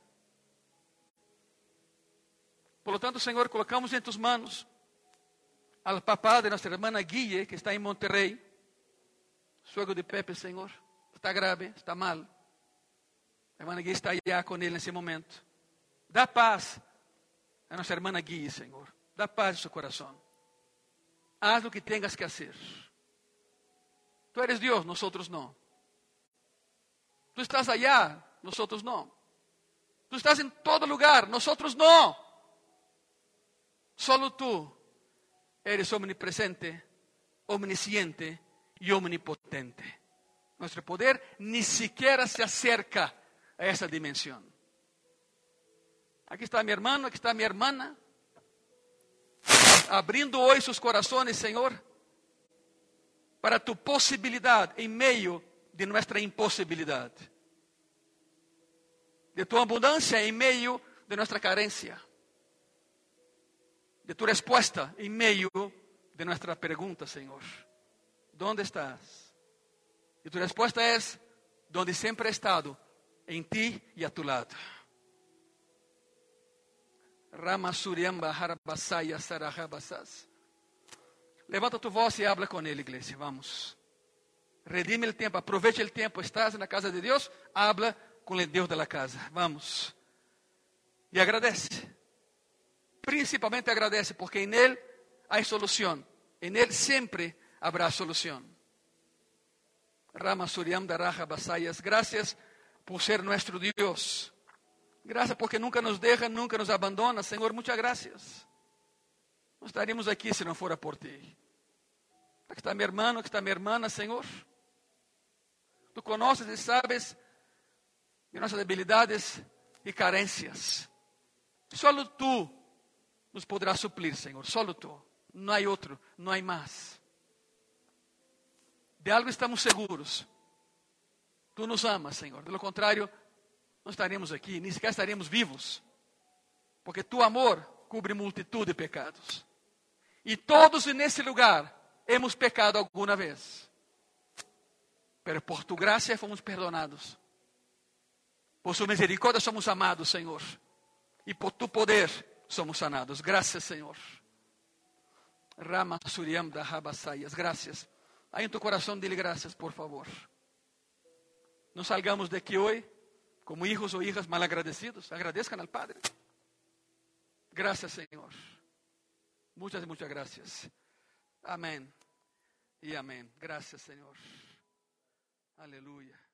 Por lo tanto, Senhor, colocamos em tus manos al papá de nossa irmã Guille, que está em Monterrey suegro de Pepe, Senhor, está grave, está mal. A irmã Gui está allá com ele nesse momento. Dá paz a nossa irmã Gui, Senhor. Dá paz em seu coração. Haz o que tenhas que fazer. Tu eres Deus, nós outros não. Tu estás allá, nós outros não. Tu estás em todo lugar, nós outros não. Solo tu eres omnipresente, omnisciente y omnipotente. Nuestro poder ni siquiera se acerca a esa dimensión. Aquí está mi hermano, aquí está mi hermana, abrindo hoy sus corazones, Señor, para tu posibilidad en medio de nuestra imposibilidad, de tu abundancia en medio de nuestra carencia, de tu respuesta en medio de nuestra pregunta, Señor. ¿Dónde estás? Y tu respuesta es, donde siempre he estado, en ti y a tu lado. Rama Suriamba Harabasaya Sarahabasas. Levanta tu voz e habla com ele, igreja. Vamos. Redime o tempo, aproveite o tempo. Estás na casa de Deus, habla com o Deus da casa. Vamos. E agradece. Principalmente agradece, porque em Ele há solução. Em Ele sempre habrá solução. Rama Suriam Daraja Basayas, graças por ser nosso Deus. Graças porque nunca nos deixa, nunca nos abandona. Senhor, muitas graças. Não estaríamos aqui se não fora por ti. Aqui está meu irmão, aqui está minha irmã, Senhor. Tu conheces e sabes de nossas debilidades e carências. Só tu nos poderás suplir, Senhor. Só tu. Não há outro, não há mais. De algo estamos seguros. Tu nos amas, Senhor. Do contrário, não estaríamos aqui, nem sequer estaríamos vivos. Porque tu amor cubre multitud de pecados. E todos nesse lugar hemos pecado alguma vez. Pero por tu graça fomos perdonados. Por sua misericórdia somos amados, Senhor. E por tu poder somos sanados. Graças, Senhor. Rama Suriam da Rabasaias. Graças. Aí em tu coração, dile graças, por favor. Não salgamos daqui hoje como hijos ou hijas mal agradecidos. Agradezcan al Padre. Graças, Senhor. Muitas e muitas graças. Amém. E amém. Graças, Senhor. Aleluia.